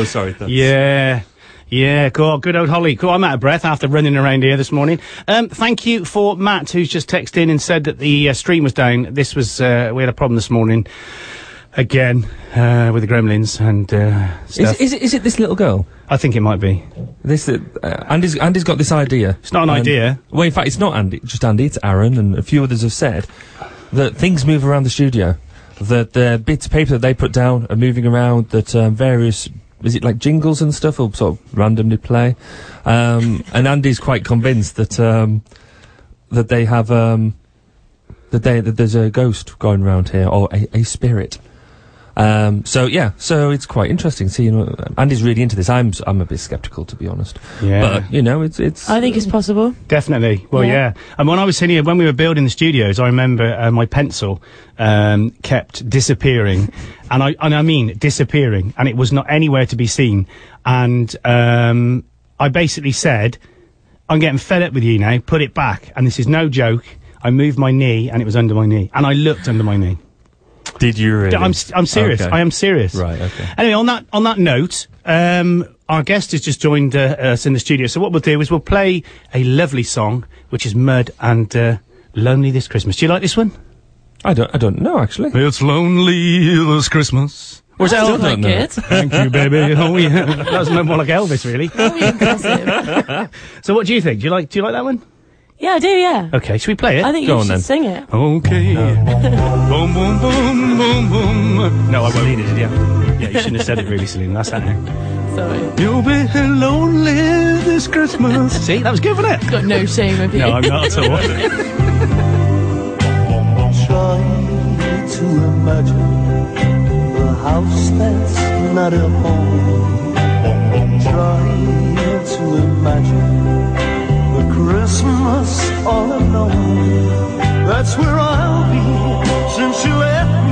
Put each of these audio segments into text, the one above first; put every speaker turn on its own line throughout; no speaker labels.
Oh, sorry. that's-
Yeah. Yeah, cool. Good old Holly. Cool. I'm out of breath after running around here this morning. Um, thank you for Matt, who's just texted in and said that the uh, stream was down. This was, uh, we had a problem this morning. Again, uh, with the gremlins and, uh,
Is,
stuff.
is, it, is it this little girl?
I think it might be.
This uh, Andy's Andy's got this idea.
It's not an idea.
Well, in fact, it's not Andy. Just Andy. It's Aaron and a few others have said that things move around the studio. That the bits of paper that they put down are moving around. That um, various is it like jingles and stuff or sort of randomly play. Um, and Andy's quite convinced that um, that they have um, that they that there's a ghost going around here or a, a spirit. Um, so yeah, so it's quite interesting seeing. Uh, Andy's really into this. I'm s- I'm a bit skeptical to be honest.
Yeah.
But you know, it's it's.
I think it's possible.
Definitely. Well, yeah.
Yeah.
And when I was sitting here, when we were building the studios, I remember uh, my pencil um, kept disappearing, and I and I mean disappearing, and it was not anywhere to be seen. And um, I basically said, "I'm getting fed up with you now. Put it back." And this is no joke. I moved my knee, and it was under my knee, and I looked under my knee.
Did you really?
I'm s- I'm serious.
Okay.
I am serious.
Right. Okay.
Anyway, on that on that note, um, our guest has just joined uh, us in the studio. So what we'll do is we'll play a lovely song, which is Mud and uh, Lonely This Christmas. Do you like this one?
I don't. I don't know actually.
It's lonely this Christmas. Or is that
still
all-
don't
Like it.
Thank you, baby. Oh yeah, that was more like Elvis, really.
Very impressive.
So what do you think? Do you like Do you like that one?
Yeah, I do. Yeah.
Okay, should we play it?
I think
Go
you
on
should
then.
sing it.
Okay. boom, boom, boom, boom, boom. No, I won't. Did it, Yeah, Yeah, you shouldn't have said it really, Celine. That's that now.
Sorry.
You'll be lonely this Christmas. See, that was good, wasn't it?
Got no shame of you.
No, I'm not at all.
Try to imagine a house that's not a home. Try to imagine a Christmas all alone. That's where I'll be since you left me.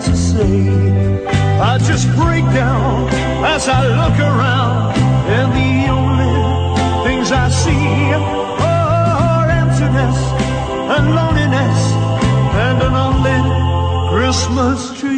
To say. I just break down as I look around, and the only things I see are emptiness and loneliness and an unlit Christmas tree.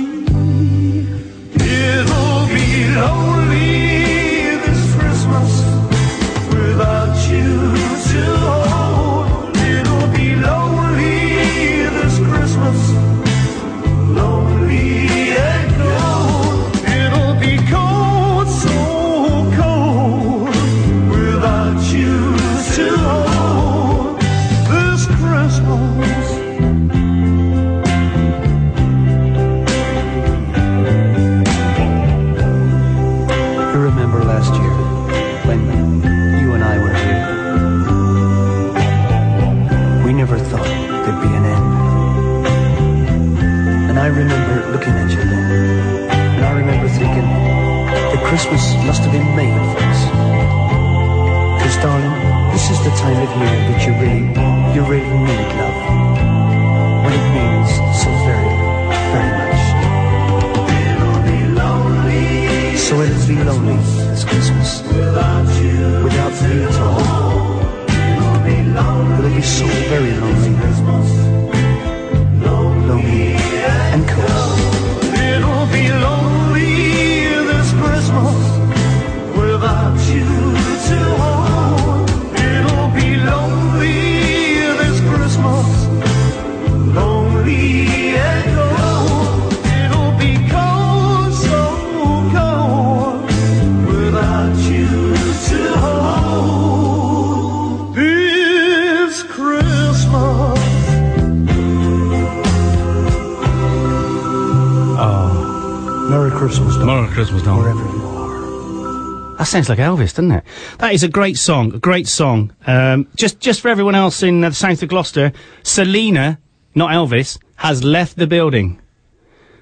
That
sounds like Elvis, doesn't it? That is a great song, a great song. Um, just, just for everyone else in uh, the south of Gloucester, Selena, not Elvis, has left the building.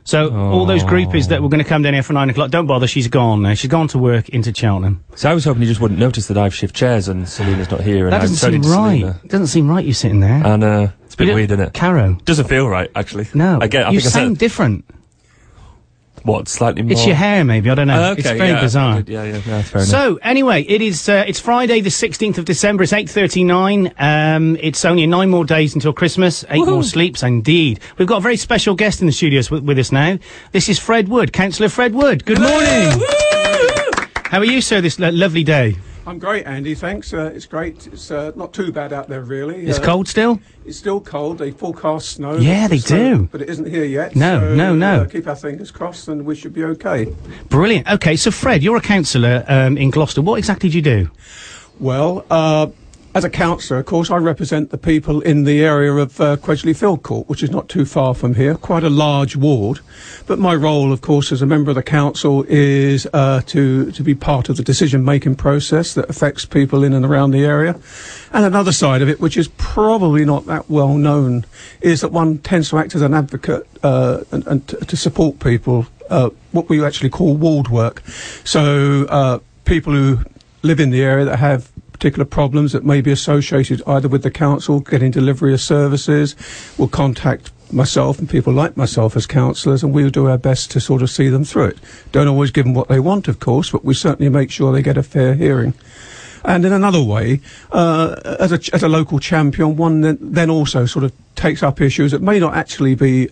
So all those groupies that were going to come down here for nine o'clock, don't bother. She's gone now. She's gone to work into Cheltenham.
So I was hoping you just wouldn't notice that I've shift chairs and Selena's not here. And
That doesn't
so
seem right.
Selena.
Doesn't seem right. You sitting there.
And uh, it's a bit weird, isn't it?
Caro.
Doesn't feel right, actually.
No,
I get. I
you
think I
sound
said
different.
What slightly more.
It's your hair, maybe. I don't know.
Oh, okay,
it's very
yeah,
bizarre.
Yeah, yeah, that's fair enough.
So anyway, it is uh, it's Friday the sixteenth of December. It's eight thirty nine. Um, it's only nine more days until Christmas. Eight more sleeps, indeed. We've got a very special guest in the studios with, with us now. This is Fred Wood, Councillor Fred Wood. Good morning. How are you, sir? This lo- lovely day.
I'm great, Andy. Thanks. Uh, it's great. It's uh, not too bad out there, really.
It's
Uh,
cold still.
It's still cold. They forecast snow.
Yeah, they
Snow,
do.
But it isn't here yet.
No,
so,
no, no.
Uh, keep our fingers crossed, and we should be okay.
Brilliant. Okay, so Fred, you're a councillor um, in Gloucester. What exactly do you do?
Well, uh, as a councillor, of course, I represent the people in the area of uh, Quedgeley Field Court, which is not too far from here, quite a large ward. But my role, of course, as a member of the council is uh, to to be part of the decision-making process that affects people in and around the area. And another side of it, which is probably not that well known, is that one tends to act as an advocate uh, and, and to, to support people, uh, what we actually call ward work. So uh, people who live in the area that have particular problems that may be associated either with the council getting delivery of services will contact myself and people like myself as councillors and we'll do our best to sort of see them through it. Don't always give them what they want, of course, but we certainly make sure they get a fair hearing. And in another way, uh, as, a, as a local champion, one then, then also sort of takes up issues that may not actually be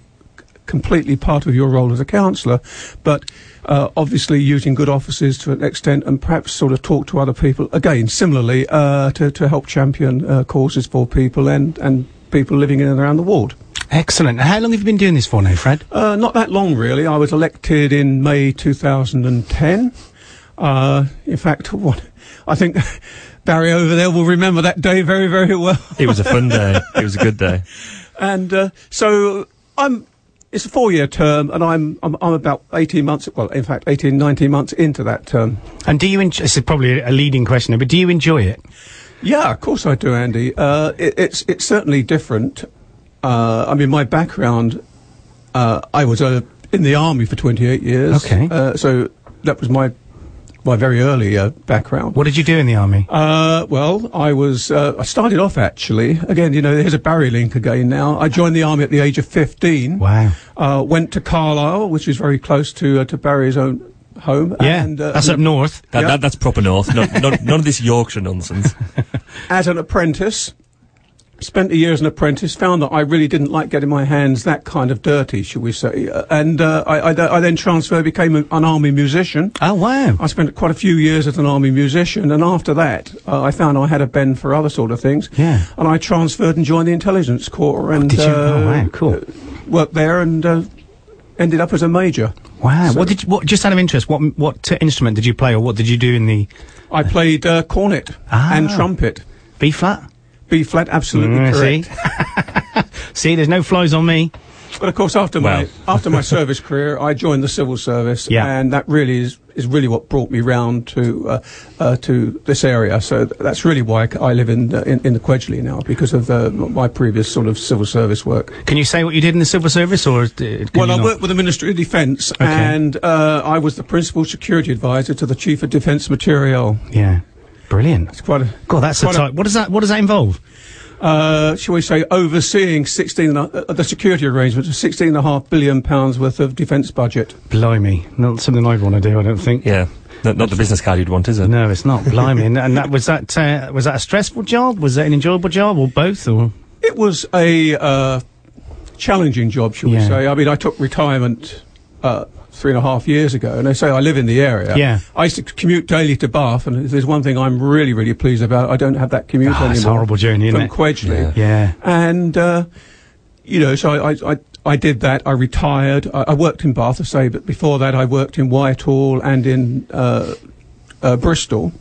completely part of your role as a councillor, but uh, obviously using good offices to an extent and perhaps sort of talk to other people, again, similarly, uh, to, to help champion uh, causes for people and, and people living in and around the ward.
Excellent. How long have you been doing this for now, Fred?
Uh, not that long, really. I was elected in May 2010. Uh, in fact, what, I think Barry over there will remember that day very, very well.
it was a fun day. It was a good day.
And uh, so I'm. It's a four-year term, and I'm, I'm I'm about 18 months. Well, in fact, 18, 19 months into that term.
And do you enjoy? This is probably a leading question, but do you enjoy it?
Yeah, of course I do, Andy. Uh, it, it's it's certainly different. Uh, I mean, my background. Uh, I was uh, in the army for 28 years.
Okay.
Uh, so that was my my very early uh, background.
What did you do in the army?
Uh, well, I was, uh, I started off actually, again, you know, here's a Barry link again now. I joined the army at the age of 15.
Wow.
Uh, went to Carlisle, which is very close to, uh, to Barry's own home.
Yeah,
and, uh,
that's up north.
That,
Yeah.
that, that's proper north. Not, not, none of this Yorkshire nonsense.
as an apprentice. Spent a year as an apprentice. Found that I really didn't like getting my hands that kind of dirty, shall we say? Uh, and uh, I, I, I then transferred, became a, an army musician.
Oh wow.
I spent quite a few years as an army musician, and after that, uh, I found I had a bend for other sort of things.
Yeah.
And I transferred and joined the intelligence corps, and
did you? Oh, wow, cool.
uh, worked there and uh, ended up as a major.
Wow.
So-
what did you, what? Just out of interest, what what uh, instrument did you play, or what did you do in the
I played uh, cornet
Ah.
and trumpet.
B flat?
B flat, absolutely
Mm,
correct.
see, see, there's no flies on me.
But of course, after my after my service career, I joined the civil service,
Yeah.
and that really is is really what brought me round to uh, uh, to this area. So th- that's really why I live in uh, in, in the Quedgeley now because of uh, my previous sort of civil service work.
Can you say what you did in the civil service, or?
Well, I
not?
worked with the Ministry of Defence, and uh, I was the principal security advisor to the Chief of Defence Materiel.
Yeah. Brilliant.
It's quite a
God, that's
quite a-
type. What does that? What does that involve?
uh, shall we say, overseeing 16 and uh, the security arrangements of 16 and a half billion pounds worth of defence budget.
Blimey, not something I'd want to do. I don't think.
Yeah. Not, not the business card you'd want, is it?
No, it's not. Blimey, and, and that was that. Uh, was that a stressful job? Was that an enjoyable job, or both? Or
It was a uh, challenging job, shall
Yeah.
we say. I mean, I took retirement uh, three and a half years ago, and they say I live in the area.
Yeah.
I used to commute daily to Bath, and there's one thing I'm really, really pleased about, I don't have that commute
Ah,
anymore.
horrible journey,
from
it?
Quedgeley.
yeah,
And, uh, you know, so I, I, I, I did that. I retired. I, I worked in Bath, I say, but before that I worked in Whitehall and in uh, uh, Bristol.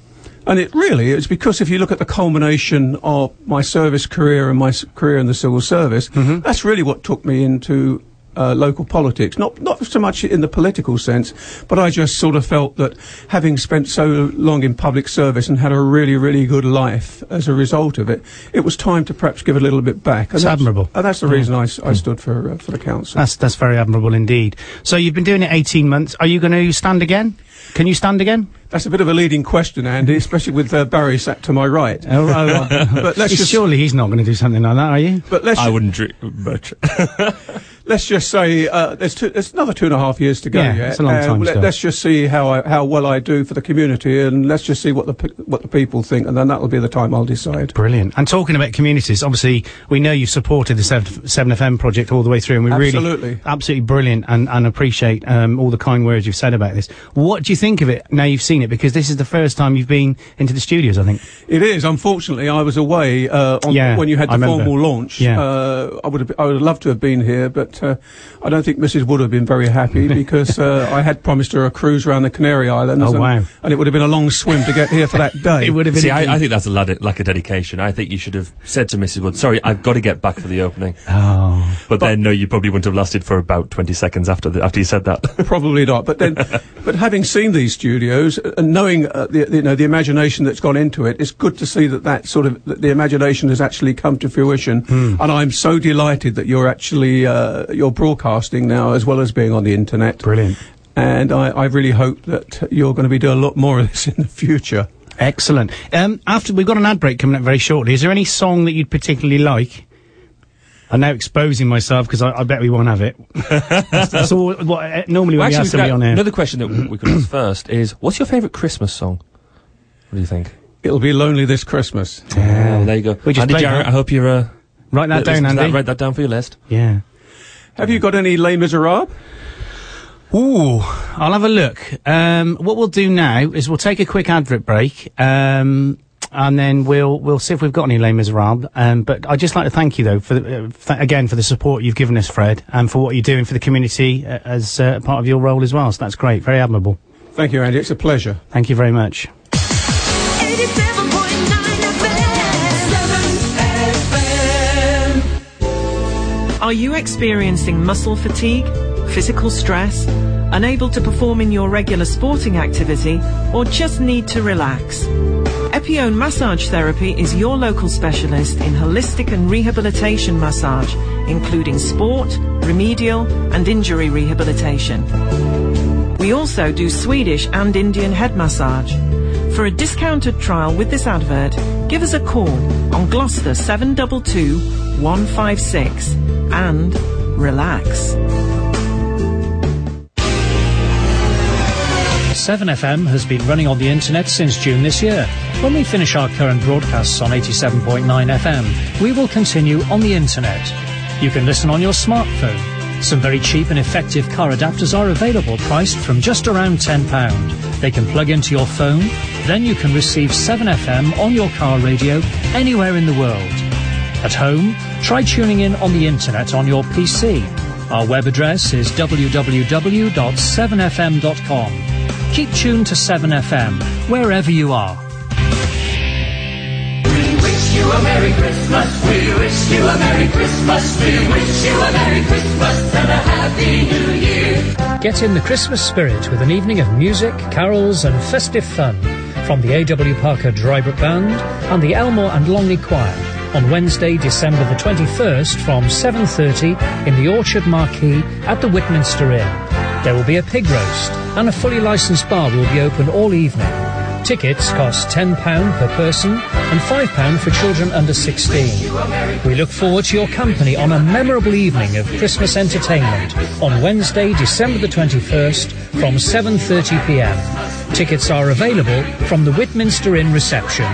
And it really is because if you look at the culmination of my service career and my s- career in the civil service,
Mm-hmm.
that's really what took me into uh, local politics. Not not so much in the political sense, but I just sort of felt that having spent so long in public service and had a really really good life as a result of it, it was time to perhaps give a little bit back. And
It's
that's-
admirable.
And that's the reason I I stood for uh, for the council.
That's that's very admirable indeed. So you've been doing it 18 months. Are you going to stand again? Can you stand again?
That's a bit of a leading question, Andy, especially with uh, Barry sat to my right.
Oh, oh,
But let's just
surely he's not going to do something like that, are you?
but let's
I wouldn't drink much.
let's just say uh, there's, two, there's another two and a half years to go
Yeah,
yet.
it's a long time
let, us just see how I, how well I do for the community, and let's just see what the what the people think, and then that will be the time I'll decide.
Brilliant. And talking about communities, obviously, we know you've supported the 7, 7FM project all the way through, and we really,
Absolutely.
absolutely brilliant, and, and appreciate um, all the kind words you've said about this. What do you think of it now you've seen it? Because this is the first time you've been into the studios, I think.
It is. Unfortunately, I was away uh, on,
Yeah,
when you had the formal launch.
Yeah.
Uh, I would have. I would have loved to have been here, but uh, I don't think Mrs. Wood would have been very happy because uh, I had promised her a cruise around the Canary Islands.
Oh,
and,
wow.
And it would have been a long swim to get here for that day.
It would have been.
See, I, I think that's a lad- lack of dedication. I think you should have said to Mrs. Wood, "Sorry, I've got to get back for the opening."
oh.
But, then, no, you probably wouldn't have lasted for about twenty seconds after the, after you said that.
Probably not. But then, but having seen these studios uh, and knowing uh, the you know the imagination that's gone into it, it's good to see that that sort of that the imagination has actually come to fruition. And I'm so delighted that you're actually uh, you're broadcasting now as well as being on the internet.
Brilliant.
And I, I really hope that you're going to be doing a lot more of this in the future.
Excellent. Um, after we've got an ad break coming up very shortly. Is there any song that you'd particularly like? I'm now exposing myself because I, I bet we won't have it. that's, that's all. What, uh, normally when we
Well,
have
actually,
somebody on air.
another question that we could ask first is, what's your favourite Christmas song? What do you think?
It'll be lonely this Christmas.
Oh, there you go.
We just
Andy
played
Jarrett,
that.
I hope you're uh,
Write that down,
to
Andy.
Write that down for your list.
Yeah.
Have you got any Les Miserables?
Ooh, I'll have a look. Um, what we'll do now is we'll take a quick advert break, um, and then we'll we'll see if we've got any Les Miserables. Um, but I'd just like to thank you though for the, uh, th- again for the support you've given us, Fred, and for what you're doing for the community uh, as uh, part of your role as well. So that's great, very admirable.
Thank you, Andy. It's a pleasure.
Thank you very much.
Are you experiencing muscle fatigue, physical stress, unable to perform in your regular sporting activity, or just need to relax? Epione Massage Therapy is your local specialist in holistic and rehabilitation massage, including sport, remedial, and injury rehabilitation. We also do Swedish and Indian head massage. For a discounted trial with this advert, give us a call on Gloucester 722 156 and relax.
7FM has been running on the internet since June this year. When we finish our current broadcasts on 87.9 FM, we will continue on the internet. You can listen on your smartphone. Some very cheap and effective car adapters are available, priced from just around £10. They can plug into your phone, then you can receive 7FM on your car radio anywhere in the world. At home, try tuning in on the internet on your PC. Our web address is www.7fm.com. Keep tuned to 7FM wherever you are.
We wish you a Merry Christmas. We wish you a Merry Christmas. We wish you a Merry Christmas and a Happy New Year.
Get in the Christmas spirit with an evening of music, carols, and festive fun from the A.W. Parker Drybrook Band and the Elmore and Longney Choir on Wednesday, December the 21st from 7.30 in the Orchard Marquee at the Whitminster Inn. There will be a pig roast and a fully licensed bar will be open all evening. Tickets cost £10 per person and £5 for children under 16. We look forward to your company on a memorable evening of Christmas entertainment on Wednesday, December the 21st from 7.30pm. Tickets are available from the Whitminster Inn reception.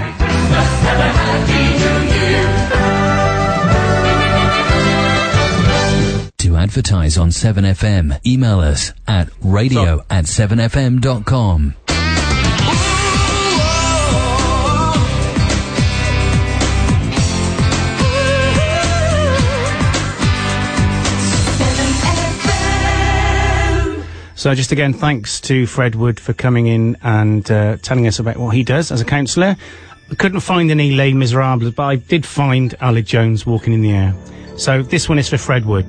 Advertise on 7FM, email us at radio at 7fm.com.
So just again, thanks to Fred Wood for coming in and uh, telling us about what he does as a councillor. I couldn't find any Les Miserables, but I did find Aled Jones walking in the air. So this one is for Fred Wood.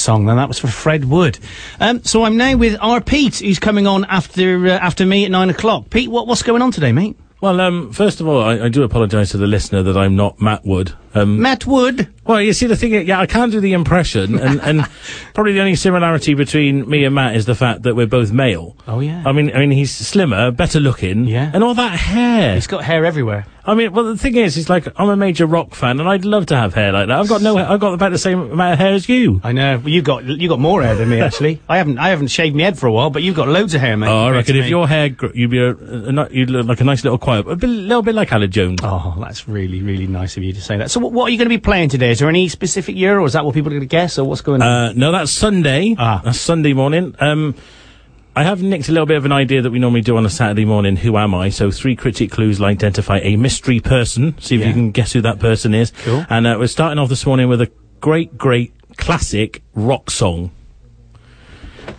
Song. And that was for Fred Wood. Um, so I'm now with our Pete, who's coming on after uh, after me at nine o'clock. Pete, what, what's going on today, mate?
Well, um, first of all, I, I do apologise to the listener that I'm not Matt Wood. Um,
Matt Wood.
Well, you see, the thing, yeah, I can't do the impression, and, and probably the only similarity between me and Matt is the fact that we're both male.
Oh yeah.
I mean, I mean, he's slimmer, better looking,
Yeah.
and all that hair.
He's got hair everywhere.
I mean, well, the thing is, it's like I'm a major rock fan, and I'd love to have hair like that. I've got no, hair, I've got about the same amount of hair as you.
I know. Well, you got you got more hair than me actually. I haven't I haven't shaved my head for a while, but you've got loads of hair, mate.
Oh, I reckon if your hair, gr- you'd be a, a, ni- you'd look like a nice little quiet, a bit, little bit like Alan Jones.
Oh, that's really, really nice of you to say that. So, what, what are you going to be playing today? Is there any specific year, or is that what people are going to guess, or what's going on?
Uh, no, that's Sunday.
Ah.
That's Sunday morning. Um, I have nicked a little bit of an idea that we normally do on a Saturday morning. Who am I? So three critic clues will identify a mystery person. See if
Yeah.
you can guess who that person is.
Cool.
And uh, we're starting off this morning with a great, great classic rock song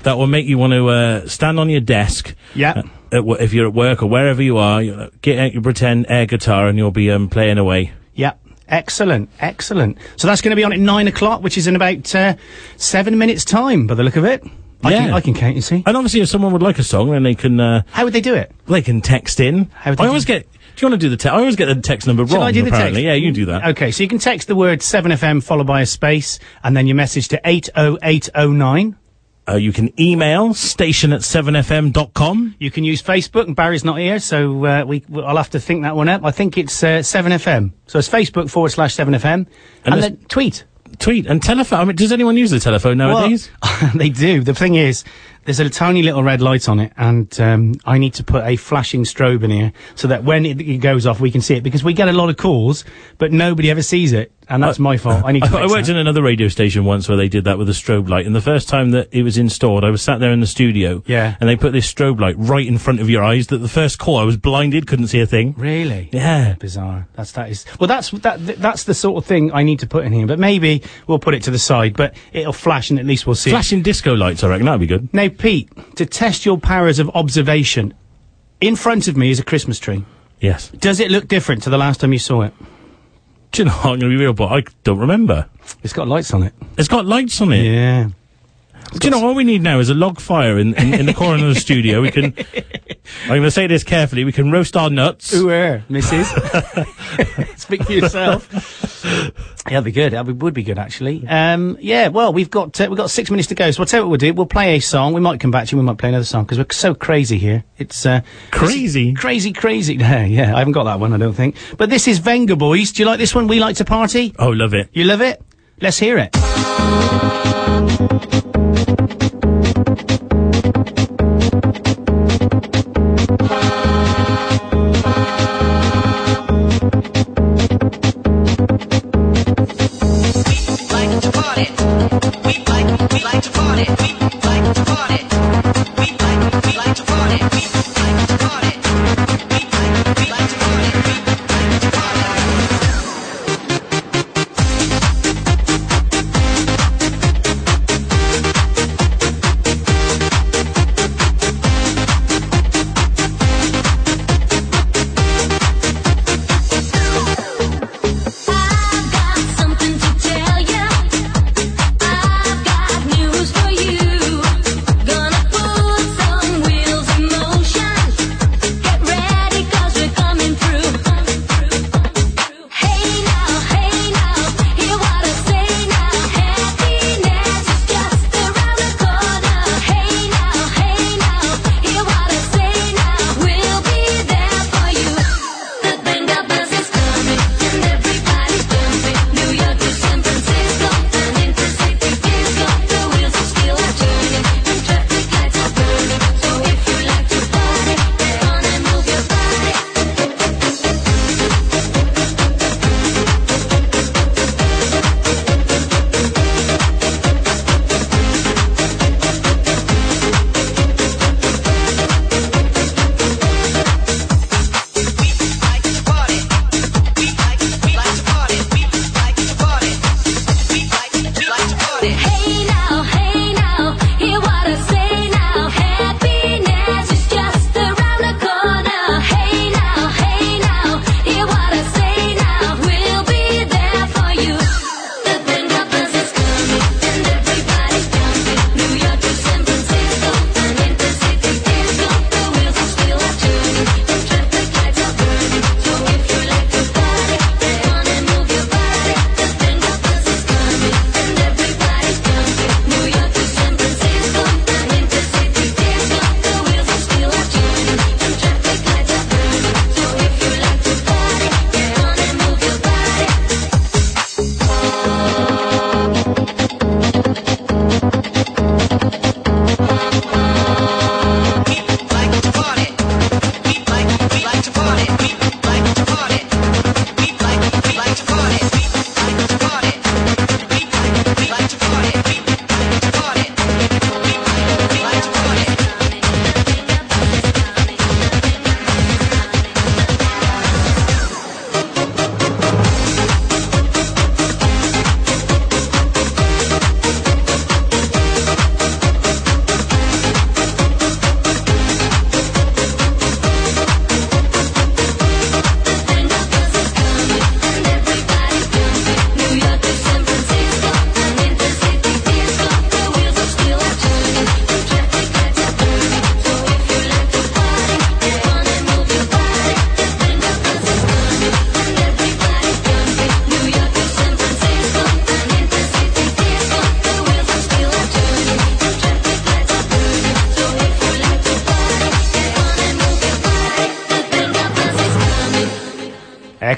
that will make you want to uh, stand on your desk.
Yeah.
uh, if you're at work or wherever you are, you, get out your pretend air guitar and you'll be um, playing away.
yeah. Excellent, excellent. So that's going to be on at nine o'clock, which is in about uh, seven minutes' time, by the look of it. I can,
Yeah.
I can count. You see.
And obviously, if someone would like a song, then they can. Uh,
How would they do it?
They can text in.
How would
I always get. Do you want to do the text? I always get the text number
Shall
wrong.
I do the text?
Yeah, you do that.
Okay, so you can text the word 7FM followed by a space, and then your message to 80809.
Uh, you can email station at 7fm.com.
You can use Facebook, and Barry's not here, so uh, we I'll have to think that one up. I think it's uh, 7FM. So it's Facebook forward slash 7FM, and,
there's-
then tweet.
Tweet and telephone. I mean, does anyone use the telephone nowadays?
Well, they do. The thing is, there's a tiny little red light on it, and um, I need to put a flashing strobe in here so that when it, it goes off, we can see it. Because we get a lot of calls, but nobody ever sees it, and that's my fault. I need to.
I, I worked
that.
in another radio station once where they did that with a strobe light, and the first time that it was installed, I was sat there in the studio,
Yeah.
and they put this strobe light right in front of your eyes. That the first call, I was blinded, couldn't see a thing.
Really?
Yeah.
Bizarre. That's that is. Well, that's that. That's the sort of thing I need to put in here. But maybe we'll put it to the side. But it'll flash, and at least we'll see. it.
Flashing disco lights, I reckon that'd be good.
Now, Pete, to test your powers of observation, in front of me is a Christmas tree.
Yes.
Does it look different to the last time you saw it?
Do you know? I'm going to be real, but I don't remember.
It's got lights on it.
It's got lights on it.
Yeah.
Do you know all we need now is a log fire in, in, in the corner of the studio. We can. I'm going to say this carefully. We can roast our nuts.
Ooh, er, Mrs. Speak for yourself. Yeah, that'd be good. That would be good, actually. Um, yeah. Well, we've got uh, we've got six minutes to go. So I'll tell you what we'll do. We'll play a song. We might come back to you. We might play another song because we're so crazy here. It's uh,
Crazy?
crazy, crazy. Yeah, yeah. I haven't got that one. I don't think. But this is Vengaboys. Do you like this one? We like to party.
Oh, love it.
You love it? Let's hear it.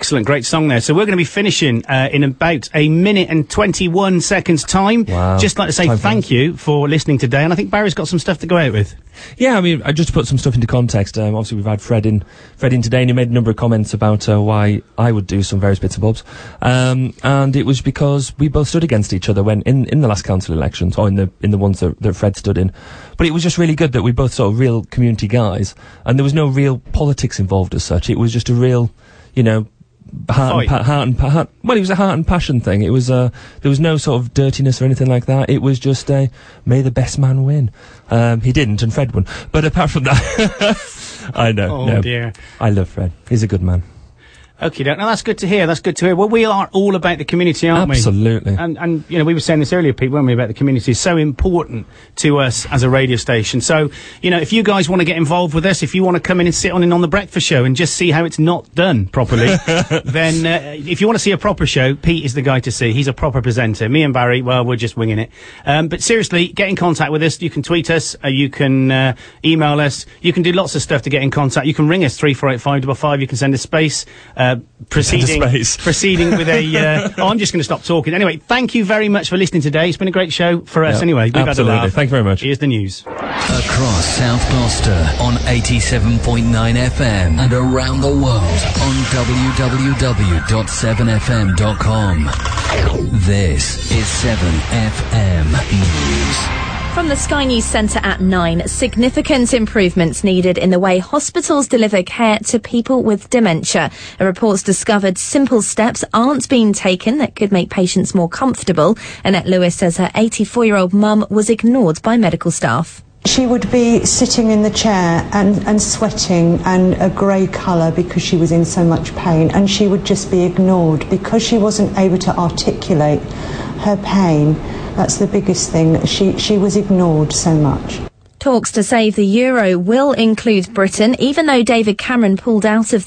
Excellent, great song there. So we're going to be finishing uh, in about a minute and 21 seconds time.
Wow.
Just like to say
Time
thank you for listening today, and I think Barry's got some stuff to go out with.
Yeah, I mean, I just to put some stuff into context. Um, obviously, we've had Fred in, Fred in today, and he made a number of comments about uh, why I would do some various bits and bobs. Um, and it was because we both stood against each other when in, in the last council elections, or in the in the ones that, that Fred stood in. But it was just really good that we both sort of real community guys, and there was no real politics involved as such. It was just a real, you know. Heart and, pa- heart and pa- heart, well, it was a heart and passion thing. It was uh, there was no sort of dirtiness or anything like that. It was just a may the best man win. Um, he didn't, and Fred won. But apart from that, I know.
Oh,
no,
dear.
I love Fred. He's a good man.
Okay, now that's good to hear. That's good to hear. Well, we are all about the community, aren't we?
Absolutely.
And, and, you know, we were saying this earlier, Pete, weren't we, about the community is so important to us as a radio station. So, you know, if you guys want to get involved with us, if you want to come in and sit on in on the breakfast show and just see how it's not done properly, then uh, if you want to see a proper show, Pete is the guy to see. He's a proper presenter. Me and Barry, well, we're just winging it. Um, but seriously, get in contact with us. You can tweet us, uh, you can uh, email us, you can do lots of stuff to get in contact. You can ring us three four eight five double five. You can send us space. Uh, proceeding proceeding with a. Uh, oh, I'm just going to stop talking. Anyway, thank you very much for listening today. It's been a great show for us.
Yeah,
anyway, we've
absolutely.
had a laugh.
Thank you very much.
Here's the news.
Across South Gloucester on 87.9 FM and around the world on www.7fm.com. This is 7FM News.
From the Sky News Centre at 9, significant improvements needed in the way hospitals deliver care to people with dementia. A report's discovered simple steps aren't being taken that could make patients more comfortable. Annette Lewis says her 84 year old mum was ignored by medical staff.
She would be sitting in the chair and, and sweating and a grey colour because she was in so much pain, and she would just be ignored because she wasn't able to articulate her pain. That's the biggest thing. She, she was ignored so much.
Talks to save the euro will include Britain, even though David Cameron pulled out of